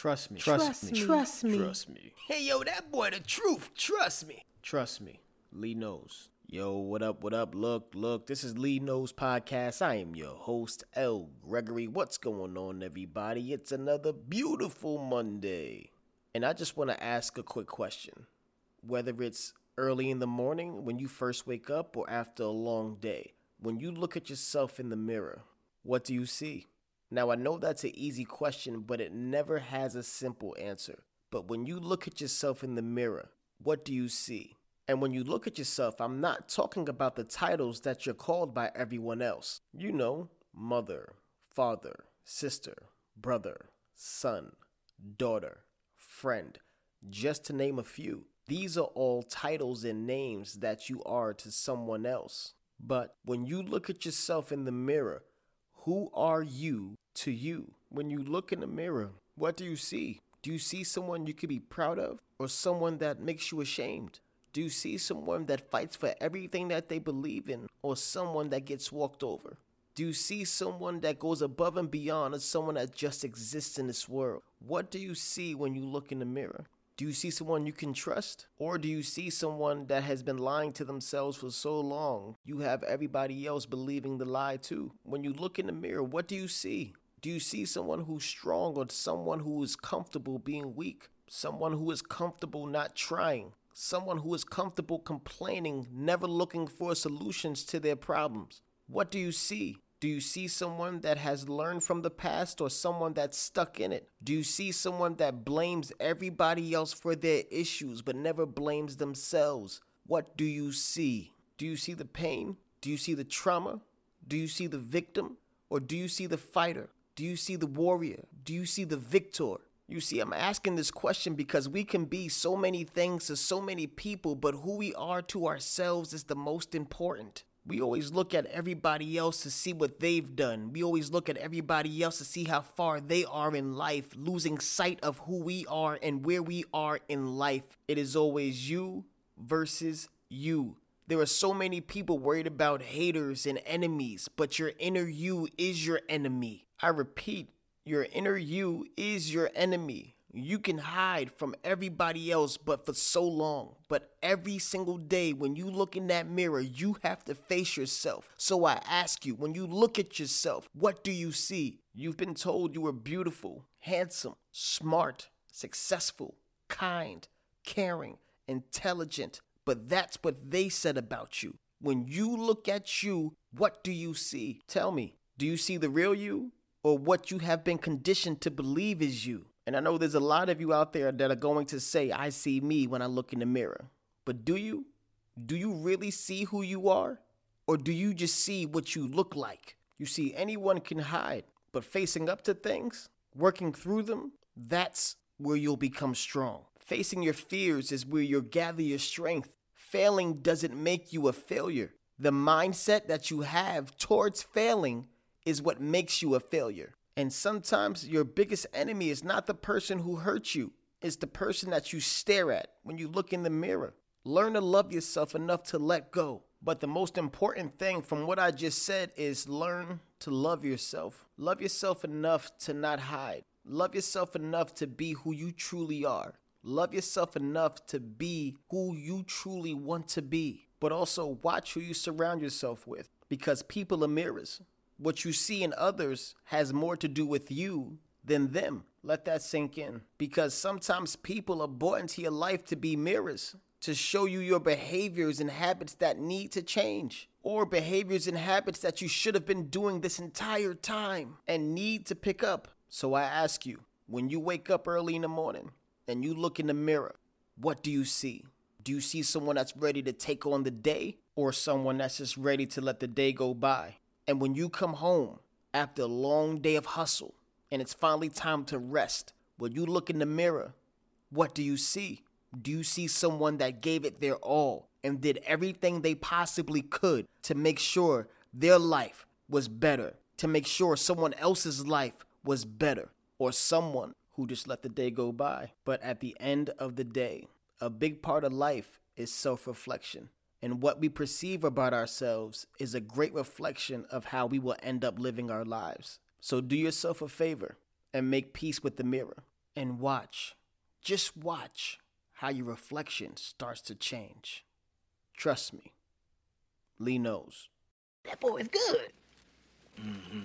Trust me. Trust me. Trust me. Trust me. Hey, yo, that boy, the truth. Trust me. Trust me. Lee knows. Yo, what up, what up? Look, look, this is Lee Knows Podcast. I am your host, L. Gregory. What's going on, everybody? It's another beautiful Monday. And I just want to ask a quick question. Whether it's early in the morning when you first wake up or after a long day, when you look at yourself in the mirror, what do you see? Now, I know that's an easy question, but it never has a simple answer. But when you look at yourself in the mirror, what do you see? And when you look at yourself, I'm not talking about the titles that you're called by everyone else. You know, mother, father, sister, brother, son, daughter, friend, just to name a few. These are all titles and names that you are to someone else. But when you look at yourself in the mirror, who are you to you? When you look in the mirror, what do you see? Do you see someone you could be proud of or someone that makes you ashamed? Do you see someone that fights for everything that they believe in or someone that gets walked over? Do you see someone that goes above and beyond or someone that just exists in this world? What do you see when you look in the mirror? Do you see someone you can trust? Or do you see someone that has been lying to themselves for so long? You have everybody else believing the lie too. When you look in the mirror, what do you see? Do you see someone who's strong or someone who is comfortable being weak? Someone who is comfortable not trying? someone who is comfortable complaining, never looking for solutions to their problems. What do you see? Do you see someone that has learned from the past or someone that's stuck in it? Do you see someone that blames everybody else for their issues but never blames themselves? What do you see? Do you see the pain? Do you see the trauma? Do you see the victim? Or do you see the fighter? Do you see the warrior? Do you see the victor? You see, I'm asking this question because we can be so many things to so many people, but who we are to ourselves is the most important. We always look at everybody else to see what they've done. We always look at everybody else to see how far they are in life, losing sight of who we are and where we are in life. It is always you versus you. There are so many people worried about haters and enemies, but your inner you is your enemy. I repeat, your inner you is your enemy. You can hide from everybody else, but for so long. But every single day, when you look in that mirror, you have to face yourself. So I ask you, when you look at yourself, what do you see? You've been told you are beautiful, handsome, smart, successful, kind, caring, intelligent. But that's what they said about you. When you look at you, what do you see? Tell me, do you see the real you? or what you have been conditioned to believe is you. And I know there's a lot of you out there that are going to say, I see me when I look in the mirror. But do you? Do you really see who you are? Or do you just see what you look like? You see, anyone can hide, but facing up to things, working through them, that's where you'll become strong. Facing your fears is where you'll gather your strength. Failing doesn't make you a failure. The mindset that you have towards failing is what makes you a failure. And sometimes your biggest enemy is not the person who hurt you, it's the person that you stare at when you look in the mirror. Learn to love yourself enough to let go. But the most important thing from what I just said is learn to love yourself. Love yourself enough to not hide. Love yourself enough to be who you truly are. Love yourself enough to be who you truly want to be. But also watch who you surround yourself with because people are mirrors what you see in others has more to do with you than them. Let that sink in. Because sometimes people are brought into your life to be mirrors, to show you your behaviors and habits that need to change, or behaviors and habits that you should have been doing this entire time and need to pick up. So I ask you, when you wake up early in the morning and you look in the mirror, what do you see? Do you see someone that's ready to take on the day or someone that's just ready to let the day go by? And when you come home after a long day of hustle and it's finally time to rest, when you look in the mirror, what do you see? Do you see someone that gave it their all and did everything they possibly could to make sure their life was better, to make sure someone else's life was better, or someone who just let the day go by? But at the end of the day, a big part of life is self reflection and what we perceive about ourselves is a great reflection of how we will end up living our lives. So do yourself a favor and make peace with the mirror. and watch, just watch how your reflection starts to change. Trust me, Lee knows. That boy is good. Mm-hmm.